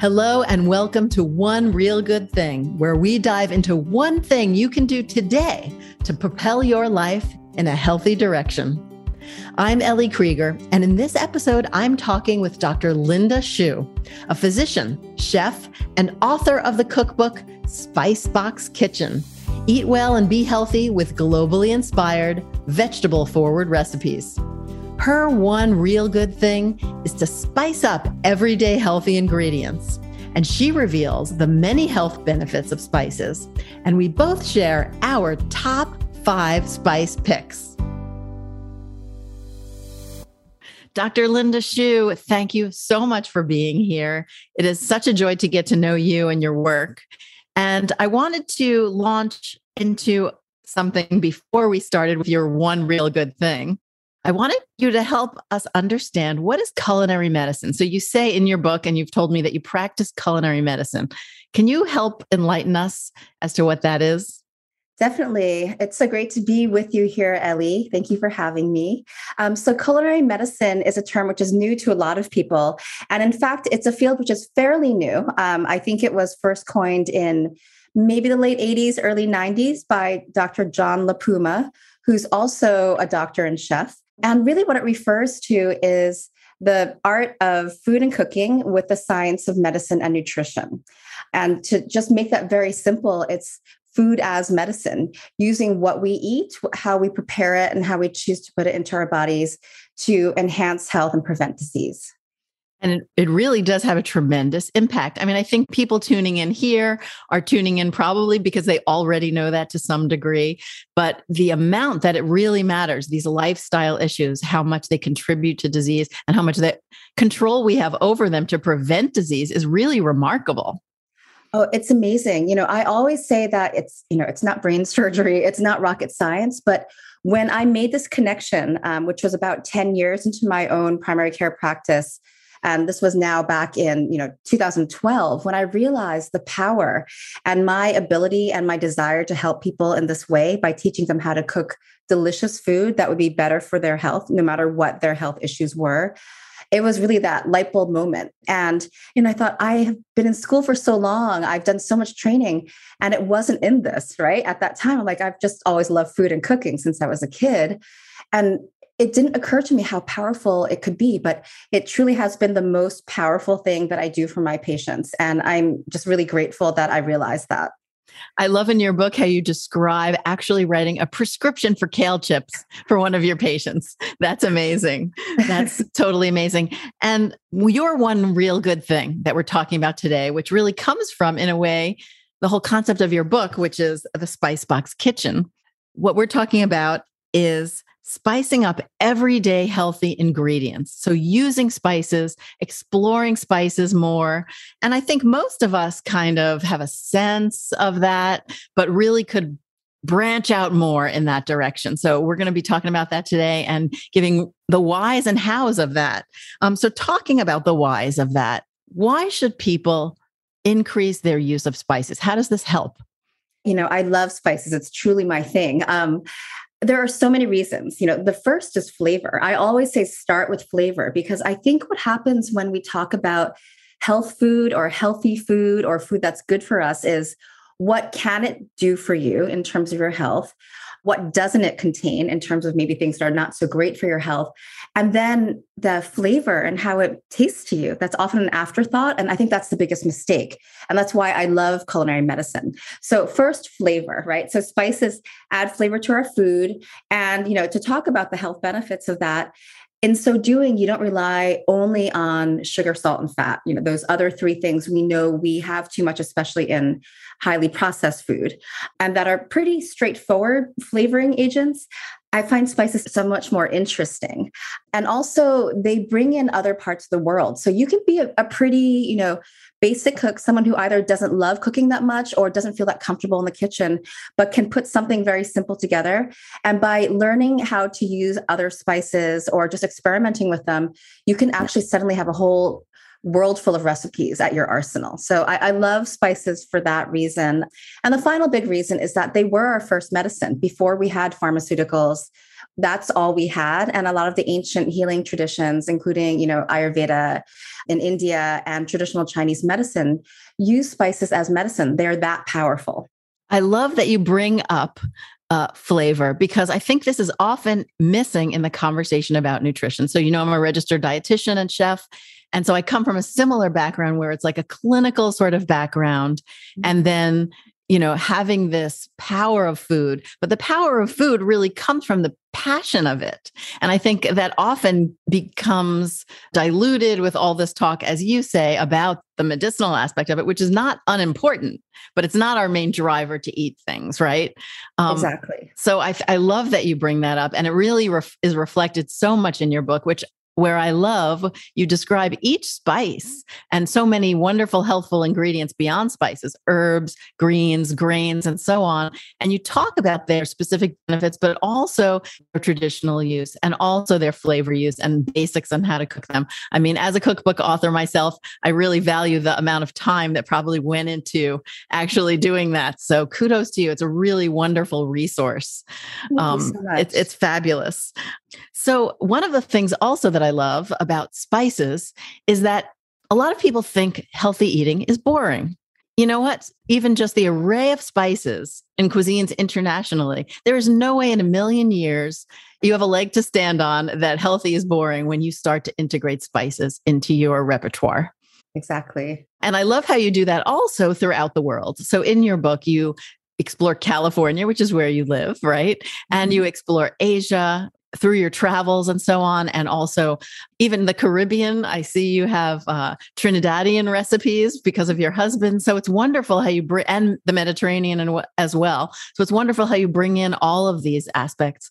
Hello, and welcome to One Real Good Thing, where we dive into one thing you can do today to propel your life in a healthy direction. I'm Ellie Krieger, and in this episode, I'm talking with Dr. Linda Shiue, a physician, chef, and author of the cookbook Spicebox Kitchen Eat Well and Be Healthy with Globally Inspired, Vegetable Forward Recipes. Her one real good thing is to spice up everyday healthy ingredients. And she reveals the many health benefits of spices. And we both share our top five spice picks. Dr. Linda Shiue, thank you so much for being here. It is such a joy to get to know you and your work. And I wanted to launch into something before we started with your one real good thing. I wanted you to help us understand what is culinary medicine. So you say in your book, and you've told me that you practice culinary medicine. Can you help enlighten us as to what that is? Definitely. It's so great to be with you here, Ellie. Thank you for having me. Um, so, culinary medicine is a term which is new to a lot of people. And in fact, it's a field which is fairly new. Um, I think it was first coined in maybe the late 80s, early 90s by Dr. John La Puma, who's also a doctor and chef. And really, what it refers to is the art of food and cooking with the science of medicine and nutrition. And to just make that very simple, it's food as medicine, using what we eat, how we prepare it, and how we choose to put it into our bodies to enhance health and prevent disease. And it, it really does have a tremendous impact. I mean, I think people tuning in here are tuning in probably because they already know that to some degree. But the amount that it really matters, these lifestyle issues, how much they contribute to disease and how much that control we have over them to prevent disease is really remarkable. Oh, it's amazing. You know, I always say that it's, you know, it's not brain surgery, it's not rocket science, but when I made this connection, um, which was about 10 years into my own primary care practice, and this was now back in you know 2012 when i realized the power and my ability and my desire to help people in this way by teaching them how to cook delicious food that would be better for their health no matter what their health issues were it was really that light bulb moment. And, you know, I thought, I have been in school for so long. I've done so much training and it wasn't in this, right? At that time, I'm like, I've just always loved food and cooking since I was a kid. And it didn't occur to me how powerful it could be, but it truly has been the most powerful thing that I do for my patients. And I'm just really grateful that I realized that. I love in your book how you describe actually writing a prescription for kale chips for one of your patients. That's amazing. That's totally amazing. And your one real good thing that we're talking about today, which really comes from, in a way, the whole concept of your book, which is the Spicebox Kitchen. What we're talking about is spicing up everyday healthy ingredients. So, using spices, exploring spices more. And I think most of us kind of have a sense of that, but really could branch out more in that direction. So, we're going to be talking about that today and giving the whys and hows of that. Um, so, talking about the whys of that, why should people increase their use of spices? How does this help? You know, I love spices. It's truly my thing. Um, there are so many reasons. You know, the first is flavor. I always say start with flavor because I think what happens when we talk about health food or healthy food or food that's good for us is what can it do for you in terms of your health? What doesn't it contain in terms of maybe things that are not so great for your health? And then the flavor and how it tastes to you that's often an afterthought and i think that's the biggest mistake and that's why i love culinary medicine. So first flavor right? So spices add flavor to our food and you know to talk about the health benefits of that in so doing you don't rely only on sugar salt and fat. You know those other three things we know we have too much especially in highly processed food and that are pretty straightforward flavoring agents I find spices so much more interesting. And also, they bring in other parts of the world. So you can be a, a, pretty, you know, basic cook, someone who either doesn't love cooking that much or doesn't feel that comfortable in the kitchen, but can put something very simple together. And by learning how to use other spices or just experimenting with them, you can actually suddenly have a whole world full of recipes at your arsenal. So I, I, love spices for that reason. And the final big reason is that they were our first medicine before we had pharmaceuticals. that's all we had. And a lot of the ancient healing traditions, including, you know, Ayurveda in India and traditional Chinese medicine, use spices as medicine. They're that powerful. I love that you bring up uh, flavor because I think this is often missing in the conversation about nutrition. So, you know, I'm a registered dietitian and chef. And so I come from a similar background where it's like a clinical sort of background. Mm-hmm. And then you know, having this power of food, but the power of food really comes from the passion of it. And I think that often becomes diluted with all this talk, as you say, about the medicinal aspect of it, which is not unimportant, but it's not our main driver to eat things, right? Um, exactly. So I, I love that you bring that up. And it really ref- is reflected so much in your book, which where I love you describe each spice and so many wonderful, healthful ingredients beyond spices, herbs, greens, grains, and so on. And you talk about their specific benefits, but also their traditional use and also their flavor use and basics on how to cook them. I mean, as a cookbook author myself, I really value the amount of time that probably went into actually doing that. So kudos to you. It's a really wonderful resource. Um, so it, it's fabulous. So, one of the things also that I love about spices is that a lot of people think healthy eating is boring. You know what? Even just the array of spices in cuisines internationally, there is no way in a million years you have a leg to stand on that healthy is boring when you start to integrate spices into your repertoire. Exactly. And I love how you do that also throughout the world. So in your book, you explore California, which is where you live, right? And you mm-hmm. explore Asia, through your travels and so on and also even the caribbean i see you have uh, trinidadian recipes because of your husband. So it's wonderful how you bring and the mediterranean and as well. So it's wonderful how you bring in all of these aspects.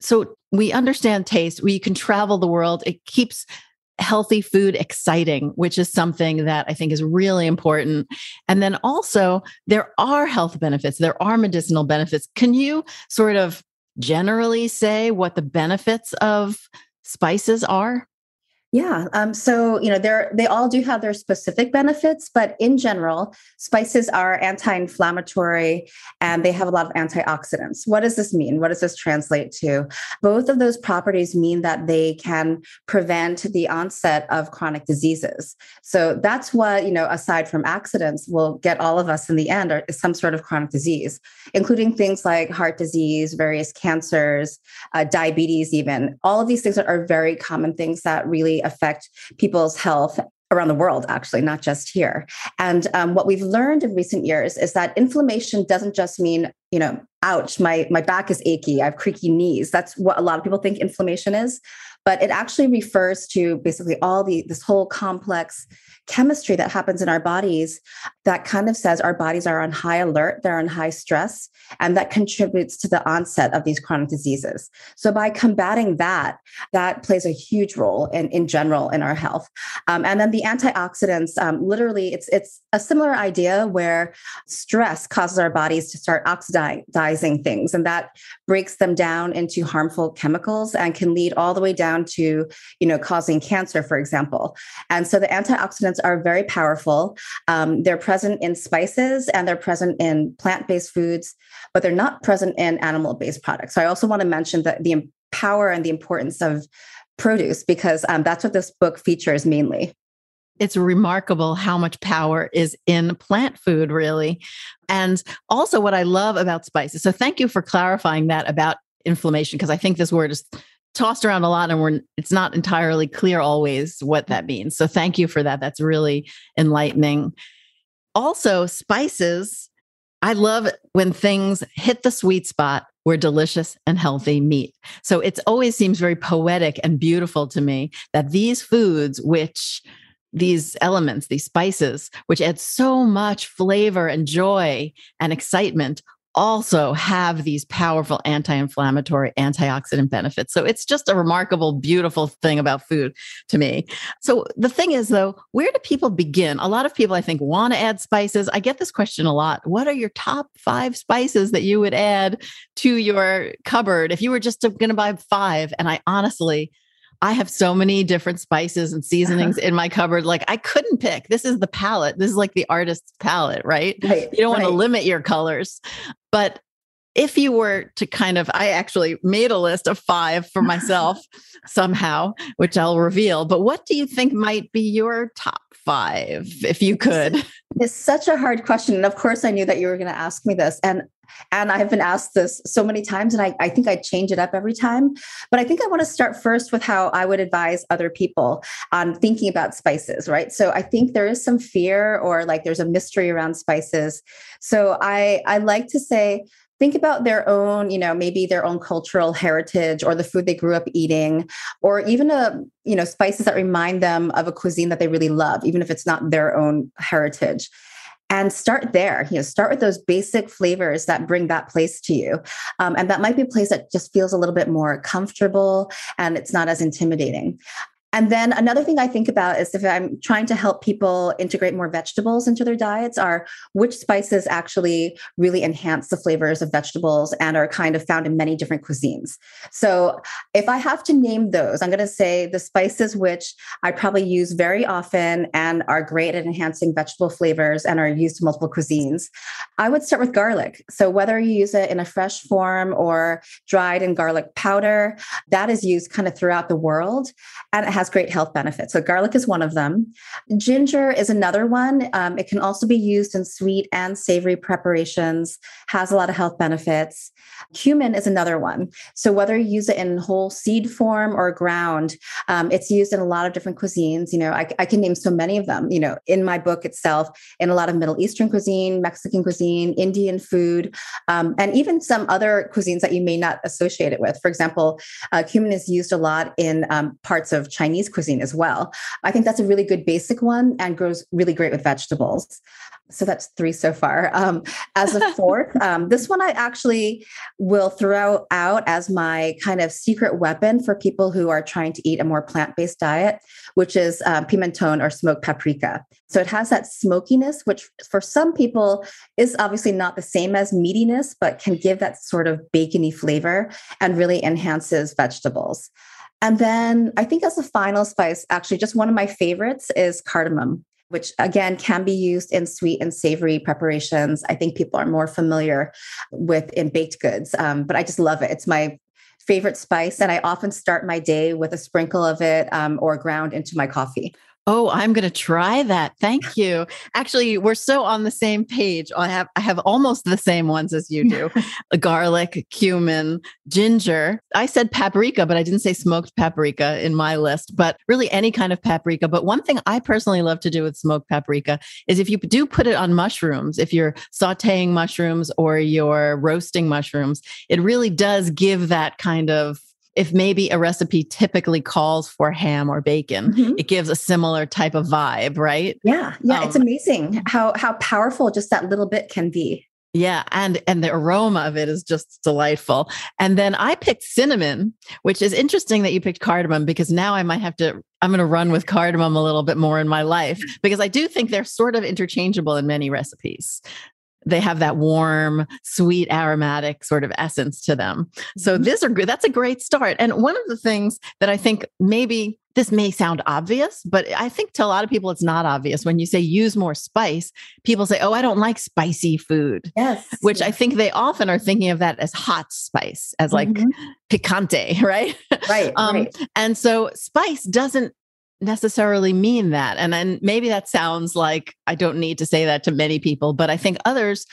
So we understand taste. We can travel the world. It keeps healthy food exciting, which is something that I think is really important. And then also, there are health benefits, there are medicinal benefits. Can you sort of generally say what the benefits of spices are? Yeah. Um, so, you know, they're, they all do have their specific benefits, but in general, spices are anti inflammatory and they have a lot of antioxidants. What does this mean? What does this translate to? Both of those properties mean that they can prevent the onset of chronic diseases. So, that's what, you know, aside from accidents, will get all of us in the end are some sort of chronic disease, including things like heart disease, various cancers, uh, diabetes, even. All of these things are very common things that really affect people's health around the world, actually, not just here. And um, what we've learned in recent years is that inflammation doesn't just mean, you know, ouch, my, my back is achy, I have creaky knees. That's what a lot of people think inflammation is. But it actually refers to basically all the this whole complex chemistry that happens in our bodies that kind of says our bodies are on high alert, they're on high stress, and that contributes to the onset of these chronic diseases. So by combating that, that plays a huge role in, in general in our health. Um, and then the antioxidants, um, literally, it's it's a similar idea where stress causes our bodies to start oxidizing things, and that breaks them down into harmful chemicals and can lead all the way down to, you know, causing cancer, for example. And so the antioxidants are very powerful. Um, they're present in spices and they're present in plant based foods, but they're not present in animal based products. So I also want to mention that the power and the importance of produce because um, that's what this book features mainly. It's remarkable how much power is in plant food, really. And also, what I love about spices. So, thank you for clarifying that about inflammation, because I think this word is tossed around a lot and we're it's not entirely clear always what that means. So thank you for that. That's really enlightening. Also, spices, I love when things hit the sweet spot where delicious and healthy meet. So it always seems very poetic and beautiful to me that these foods which these elements, these spices, which add so much flavor and joy and excitement, also have these powerful anti-inflammatory antioxidant benefits. So it's just a remarkable beautiful thing about food to me. So the thing is though where do people begin? A lot of people i think want to add spices. I get this question a lot. What are your top five spices that you would add to your cupboard if you were just going to buy five? And i honestly I have so many different spices and seasonings in my cupboard. Like I couldn't pick. This is the palette. This is like the artist's palette, right? right you don't want to limit your colors. But if you were to kind of, I actually made a list of five for myself somehow, which I'll reveal. But what do you think might be your top five, if you could? It's such a hard question. And of course, I knew that you were going to ask me this. And and I've been asked this so many times, and I, I think I change it up every time. But I think I want to start first with how I would advise other people on thinking about spices, right? So I think there is some fear or like there's a mystery around spices. So I I like to say think about their own you know maybe their own cultural heritage or the food they grew up eating or even a you know spices that remind them of a cuisine that they really love even if it's not their own heritage. And start there you know start with those basic flavors that bring that place to you. Um, and that might be a place that just feels a little bit more comfortable and it's not as intimidating and then another thing I think about is if I'm trying to help people integrate more vegetables into their diets, are which spices actually really enhance the flavors of vegetables and are kind of found in many different cuisines. So if I have to name those, I'm going to say the spices which I probably use very often and are great at enhancing vegetable flavors and are used in multiple cuisines. I would start with garlic. So whether you use it in a fresh form or dried in garlic powder, that is used kind of throughout the world. And it has great health benefits. So, garlic is one of them. Ginger is another one. Um, it can also be used in sweet and savory preparations, has a lot of health benefits. Cumin is another one. So, whether you use it in whole seed form or ground, um, it's used in a lot of different cuisines. You know, I, I can name so many of them, you know, in my book itself, in a lot of Middle Eastern cuisine, Mexican cuisine, Indian food, um, and even some other cuisines that you may not associate it with. For example, uh, cumin is used a lot in um, parts of Chinese Chinese cuisine as well. I think that's a really good basic one and grows really great with vegetables. So that's three so far. Um, as a fourth, um, this one I actually will throw out as my kind of secret weapon for people who are trying to eat a more plant based diet, which is um, pimenton or smoked paprika. So it has that smokiness, which for some people is obviously not the same as meatiness, but can give that sort of bacony flavor and really enhances vegetables. And then I think as a final spice, actually, just one of my favorites is cardamom, which again can be used in sweet and savory preparations. I think people are more familiar with in baked goods, um, but I just love it. It's my favorite spice, and I often start my day with a sprinkle of it um, or ground into my coffee. Oh, I'm going to try that. Thank you. Actually, we're so on the same page. I have I have almost the same ones as you do. Garlic, cumin, ginger. I said paprika, but I didn't say smoked paprika in my list, but really any kind of paprika. But one thing I personally love to do with smoked paprika is if you do put it on mushrooms, if you're sautéing mushrooms or you're roasting mushrooms, it really does give that kind of if maybe a recipe typically calls for ham or bacon, mm-hmm. it gives a similar type of vibe, right? Yeah. Yeah. Um, it's amazing how how powerful just that little bit can be. Yeah, and and the aroma of it is just delightful. And then I picked cinnamon, which is interesting that you picked cardamom because now I might have to I'm going to run with cardamom a little bit more in my life because I do think they're sort of interchangeable in many recipes they have that warm, sweet, aromatic sort of essence to them. So mm-hmm. this are good. That's a great start. And one of the things that I think maybe this may sound obvious, but I think to a lot of people it's not obvious. When you say use more spice, people say, "Oh, I don't like spicy food." Yes. Which I think they often are thinking of that as hot spice, as like mm-hmm. picante, right? Right, um, right. And so spice doesn't necessarily mean that. And then maybe that sounds like I don't need to say that to many people, but I think others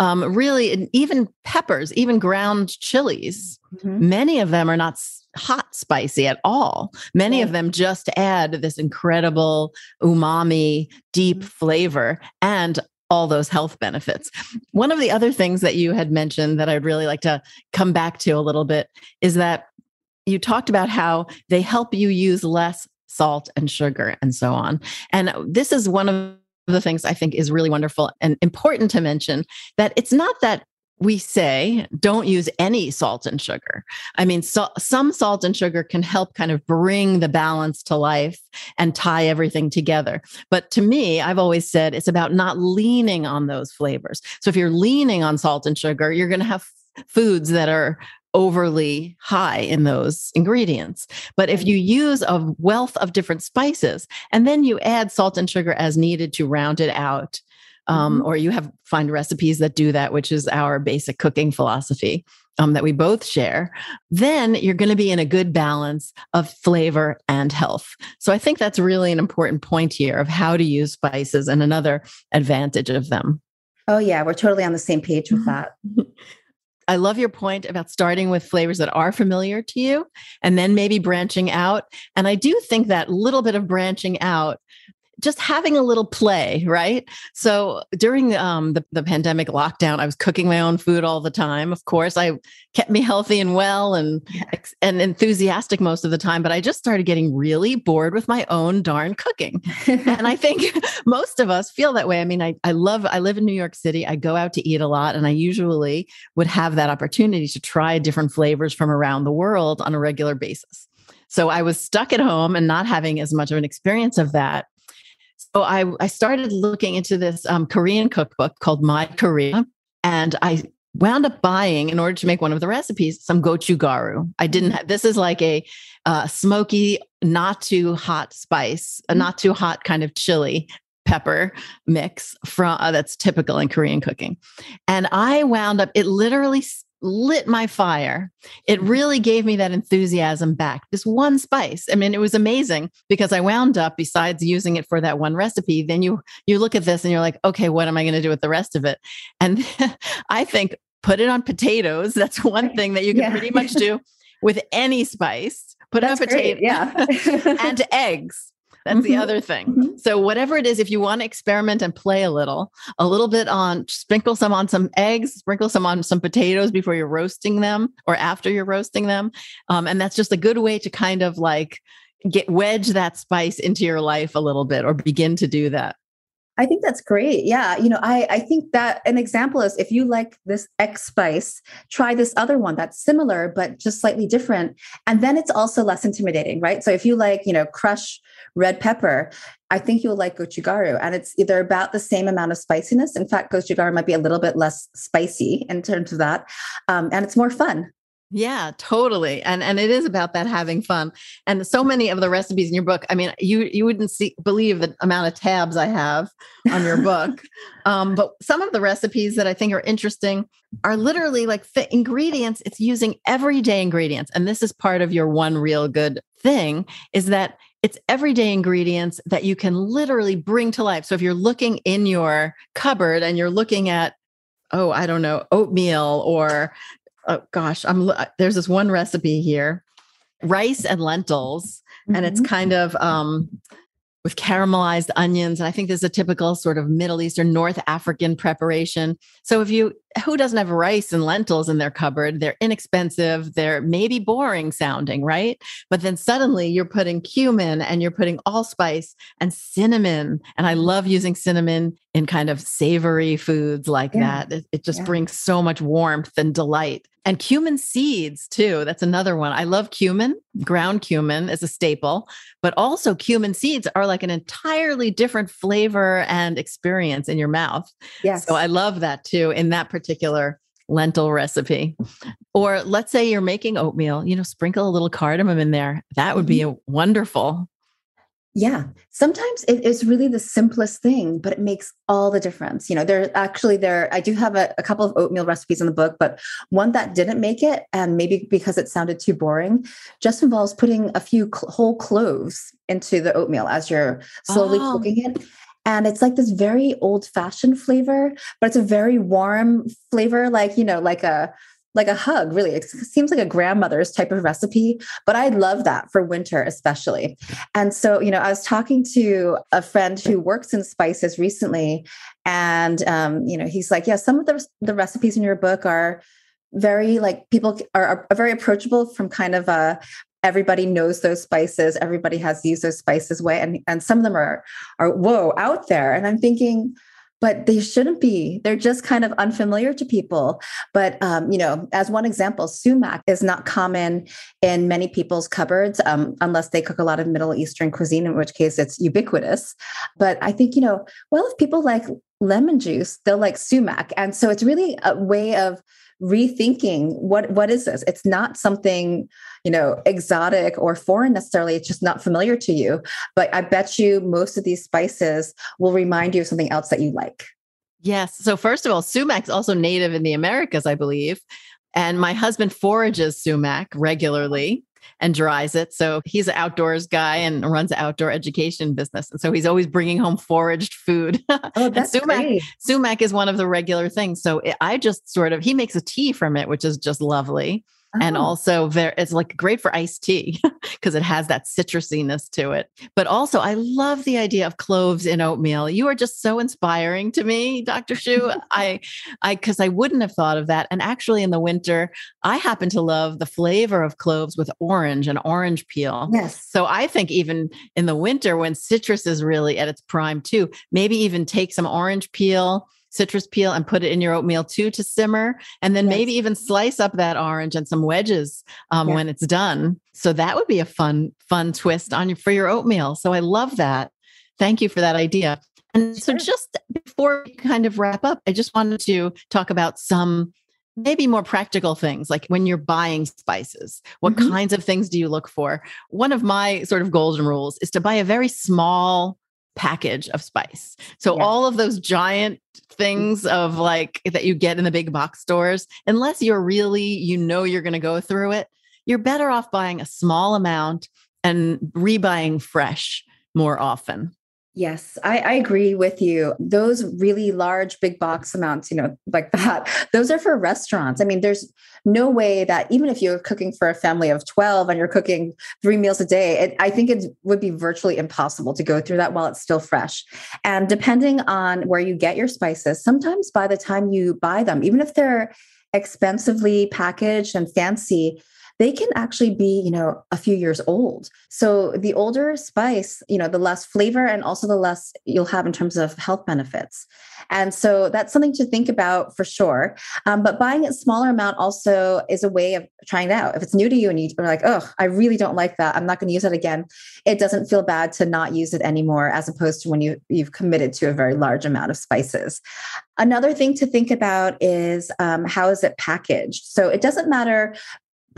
um, really, even peppers, even ground chilies, mm-hmm. many of them are not hot spicy at all. Many of them just add this incredible umami, deep mm-hmm. flavor and all those health benefits. One of the other things that you had mentioned that I'd really like to come back to a little bit is that you talked about how they help you use less salt and sugar and so on. And this is one of the things I think is really wonderful and important to mention that it's not that we say don't use any salt and sugar. I mean, so, some salt and sugar can help kind of bring the balance to life and tie everything together. But to me, I've always said it's about not leaning on those flavors. So if you're leaning on salt and sugar, you're going to have foods that are overly high in those ingredients. But if you use a wealth of different spices and then you add salt and sugar as needed to round it out, um, mm-hmm. or you have find recipes that do that, which is our basic cooking philosophy um, that we both share, then you're going to be in a good balance of flavor and health. So I think that's really an important point here of how to use spices and another advantage of them. Oh, yeah, we're totally on the same page with that. I love your point about starting with flavors that are familiar to you and then maybe branching out. And I do think that little bit of branching out just having a little play, right? So during um, the, the pandemic lockdown, I was cooking my own food all the time. Of course, I kept me healthy and well and and enthusiastic most of the time. But I just started getting really bored with my own darn cooking, and I think most of us feel that way. I mean, I I love I live in New York City. I go out to eat a lot, and I usually would have that opportunity to try different flavors from around the world on a regular basis. So I was stuck at home and not having as much of an experience of that so I, I started looking into this um, Korean cookbook called My Korea, and I wound up buying in order to make one of the recipes some gochugaru. I didn't have this is like a uh, smoky, not too hot spice, a mm-hmm. not too hot kind of chili pepper mix from uh, that's typical in Korean cooking. And I wound up it literally lit my fire. It mm-hmm. really gave me that enthusiasm back. This one spice. I mean, it was amazing because I wound up besides using it for that one recipe, then you you look at this and you're like, okay, what am I going to do with the rest of it? And I think put it on potatoes. That's one thing that you can yeah. pretty much do with any spice. Put That's on potato, yeah, and eggs. That's mm-hmm. the other thing. Mm-hmm. So whatever it is, if you want to experiment and play a little, a little bit on sprinkle some on some eggs, sprinkle some on some potatoes before you're roasting them or after you're roasting them. Um, and that's just a good way to kind of like get wedge that spice into your life a little bit or begin to do that. I think that's great. Yeah. You know, I, I think that an example is if you like this X spice, try this other one that's similar, but just slightly different. And then it's also less intimidating, right? So if you like, you know, crush red pepper, I think you'll like gochugaru. And it's either about the same amount of spiciness. In fact, gochugaru might be a little bit less spicy in terms of that. Um, and it's more fun. Yeah, totally. And and it is about that having fun. And so many of the recipes in your book, I mean, you you wouldn't see believe the amount of tabs I have on your book. um, but some of the recipes that I think are interesting are literally like the ingredients, it's using everyday ingredients. And this is part of your one real good thing is that it's everyday ingredients that you can literally bring to life. So if you're looking in your cupboard and you're looking at oh, I don't know, oatmeal or oh gosh, I'm there's this one recipe here, rice and lentils, mm-hmm. and it's mm-hmm. kind of um with caramelized onions. And I think this is a typical sort of Middle Eastern, North African preparation. So if you, who doesn't have rice and lentils in their cupboard? They're inexpensive. They're maybe boring sounding, right? But then suddenly you're putting cumin and you're putting allspice and cinnamon. And I love using cinnamon in kind of savory foods like yeah. that. It, it just yeah. brings so much warmth and delight and cumin seeds too that's another one. I love cumin ground cumin is a staple but also cumin seeds are like an entirely different flavor and experience in your mouth. Yes. So i love that too in that particular lentil recipe. Or let's say you're making oatmeal you know sprinkle a little cardamom in there. That would be mm-hmm. a wonderful yeah. Sometimes it is really the simplest thing, but it makes all the difference. You know, there actually there I do have a, a, couple of oatmeal recipes in the book, but one that didn't make it, and maybe because it sounded too boring, just involves putting a few cl- whole cloves into the oatmeal as you're slowly oh. cooking it. And it's like this very old fashioned flavor, but it's a very warm flavor, like, you know, like a like a hug, really. It seems like a grandmother's type of recipe, but I love that for winter, especially. And so, you know, I was talking to a friend who works in spices recently, and, um, you know, he's like, yeah, some of the, the recipes in your book are very like people are, are very approachable from kind of a everybody knows those spices everybody has used those spices way and and some of them are are whoa out there and i'm thinking but they shouldn't be. They're just kind of unfamiliar to people. But um, you know, as one example, sumac is not common in many people's cupboards um, unless they cook a lot of Middle Eastern cuisine, in which case it's ubiquitous. But I think you know, well, if people like lemon juice, they'll like sumac, and so it's really a way of rethinking what what is this it's not something you know exotic or foreign necessarily it's just not familiar to you but i bet you most of these spices will remind you of something else that you like Yes. So, first of all, sumac's also native in the Americas, I believe. And my husband forages sumac regularly and dries it. So he's an outdoors guy and runs an outdoor education business. And so he's always bringing home foraged food. Oh, that's sumac, great. sumac is one of the regular things. So it, I just sort of, he makes a tea from it, which is just lovely. And Oh, also very, it's like great for iced tea because it has that citrusiness to it. But also I love the idea of cloves in oatmeal. You are just so inspiring to me, Dr. Shiue. I I because I wouldn't have thought of that. And actually in the winter, I happen to love the flavor of cloves with orange and orange peel. yes. So I think even in the winter when citrus is really at its prime too, maybe even take some orange peel, citrus peel and put it in your oatmeal too to simmer and then Yes. maybe even slice up that orange and some wedges um, Yeah. when it's done. So that would be a fun fun twist on your for your oatmeal. So I love that. Thank you for that idea. And so just before we kind of wrap up, I just wanted to talk about some maybe more practical things like when you're buying spices what Mhm. kinds of things do you look for one of my sort of golden rules is to buy a very small package of spice. So Yeah. all of those giant mm. things of like that you get in the big box stores unless you're really you know you're going to go through it you're better off buying a small amount and rebuying fresh more often Yes, I, I agree with you. Those really large, big box amounts, you know, like that, those are for restaurants. I mean, there's no way that even if you're cooking for a family of 12 and you're cooking three meals a day, it, I think it would be virtually impossible to go through that while it's still fresh. And depending on where you get your spices, sometimes by the time you buy them, even if they're expensively packaged and fancy, they can actually be, you know, a few years old. So the older spice, you know, the less flavor and also the less you'll have in terms of health benefits. And so that's something to think about for sure. Um, but buying a smaller amount also is a way of trying it out. If it's new to you and you're like, oh, I really don't like that, I'm not going to use it again. It doesn't feel bad to not use it anymore, as opposed to when you you've committed to a very large amount of spices. Another thing to think about is um, how is it packaged. So it doesn't matter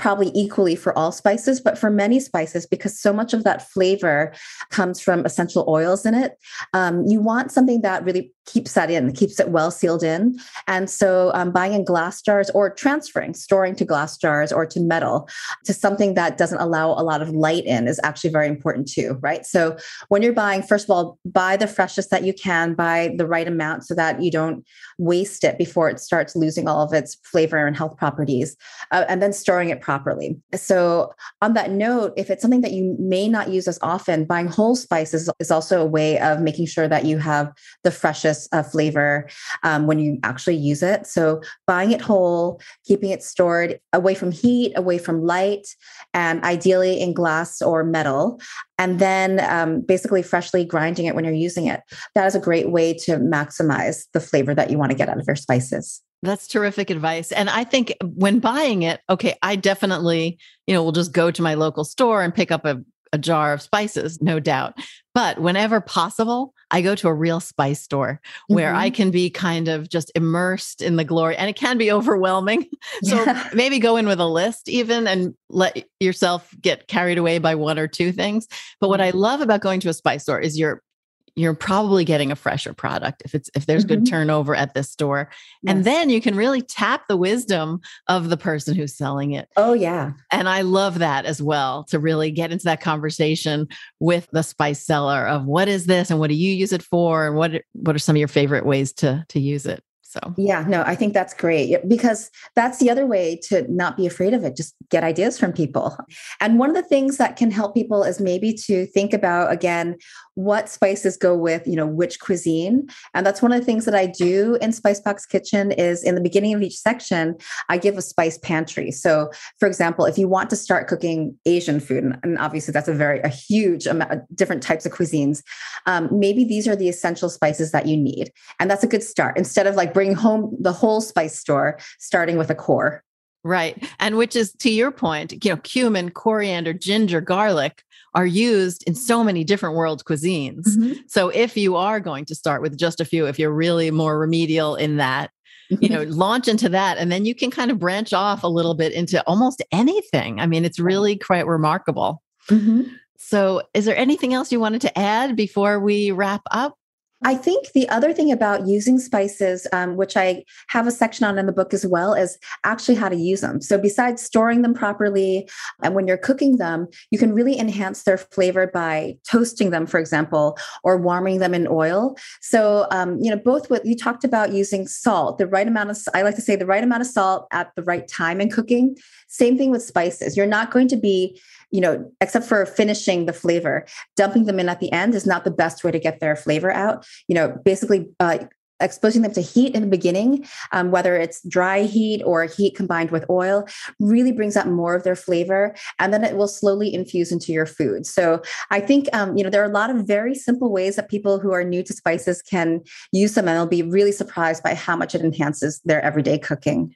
probably equally for all spices, but for many spices, because so much of that flavor comes from essential oils in it, um, you want something that really keeps that in, keeps it well sealed in. And so um, buying in glass jars or transferring, storing to glass jars or to metal to something that doesn't allow a lot of light in is actually very important too, right? So when you're buying, first of all, buy the freshest that you can, buy the right amount so that you don't waste it before it starts losing all of its flavor and health properties, uh, and then storing it properly. So, on that note, if it's something that you may not use as often, buying whole spices is also a way of making sure that you have the freshest uh, flavor um, when you actually use it. So, buying it whole, keeping it stored away from heat, away from light, and ideally in glass or metal and then um, basically freshly grinding it when you're using it. That is a great way to maximize the flavor that you want to get out of your spices. That's terrific advice. And I think when buying it, okay, I definitely, you know, will just go to my local store and pick up a, a jar of spices, no doubt. But whenever possible, I go to a real spice store where I Mhm. can be kind of just immersed in the glory. And it can be overwhelming. So Yeah. maybe go in with a list even and let yourself get carried away by one or two things. But what I love about going to a spice store is you're you're probably getting a fresher product if it's if there's good Mhm. turnover at this store. And then you can really tap the wisdom of the person who's selling it. oh yeah, And I love that as well to really get into that conversation with the spice seller of what is this and what do you use it for and what what are some of your favorite ways to to use it. So yeah. No, I think that's great because that's the other way to not be afraid of it. Just get ideas from people. And one of the things that can help people is maybe to think about again what spices go with you know which cuisine. And that's one of the things that i do in spicebox kitchen is in the beginning of each section i give a spice pantry. So for example if you want to start cooking asian food and, obviously that's a very a huge amount of different types of cuisines um, maybe these are the essential spices that you need. And that's a good start. Instead of like bringing home the whole spice store starting with a core Right. And which is to your point, you know, cumin, coriander, ginger, garlic are used in so many different world cuisines. So if you are going to start with just a few, if you're really more remedial in that, you know, launch into that and then you can kind of branch off a little bit into almost anything. I mean, it's really quite remarkable. Mhm. So is there anything else you wanted to add before we wrap up? I think the other thing about using spices, um, which I have a section on in the book as well, is actually how to use them. So, besides storing them properly, and when you're cooking them, you can really enhance their flavor by toasting them, for example, or warming them in oil. So, um, you know, both what you talked about using salt, the right amount of, I like to say the right amount of salt at the right time in cooking. Same thing with spices. You're not going to be you know, except for finishing the flavor, dumping them in at the end is not the best way to get their flavor out. You know, basically, uh, exposing them to heat in the beginning, um, whether it's dry heat or heat combined with oil, really brings out more of their flavor, and then it will slowly infuse into your food. So I think um, you know there are a lot of very simple ways that people who are new to spices can use them, and they'll be really surprised by how much it enhances their everyday cooking.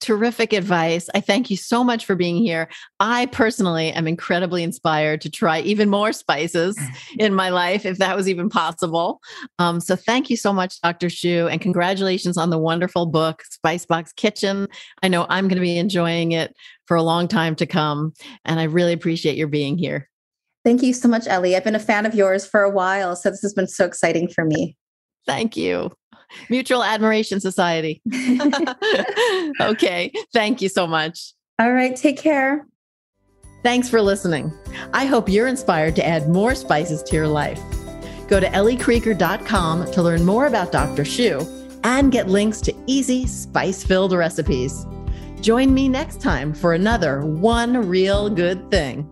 Terrific advice. I thank you so much for being here. I personally am incredibly inspired to try even more spices in my life, if that was even possible. Um, so, thank you so much, Dr. Shiue, and congratulations on the wonderful book, Spicebox Kitchen. I know I'm going to be enjoying it for a long time to come, and I really appreciate your being here. Thank you so much, Ellie. I've been a fan of yours for a while, so this has been so exciting for me. Thank you. Mutual Admiration Society. okay. Thank you so much. All right. Take care. Thanks for listening. I hope you're inspired to add more spices to your life. Go to elliekrieger.com to learn more about Dr. Shiue and get links to easy, spice filled recipes. Join me next time for another One Real Good Thing.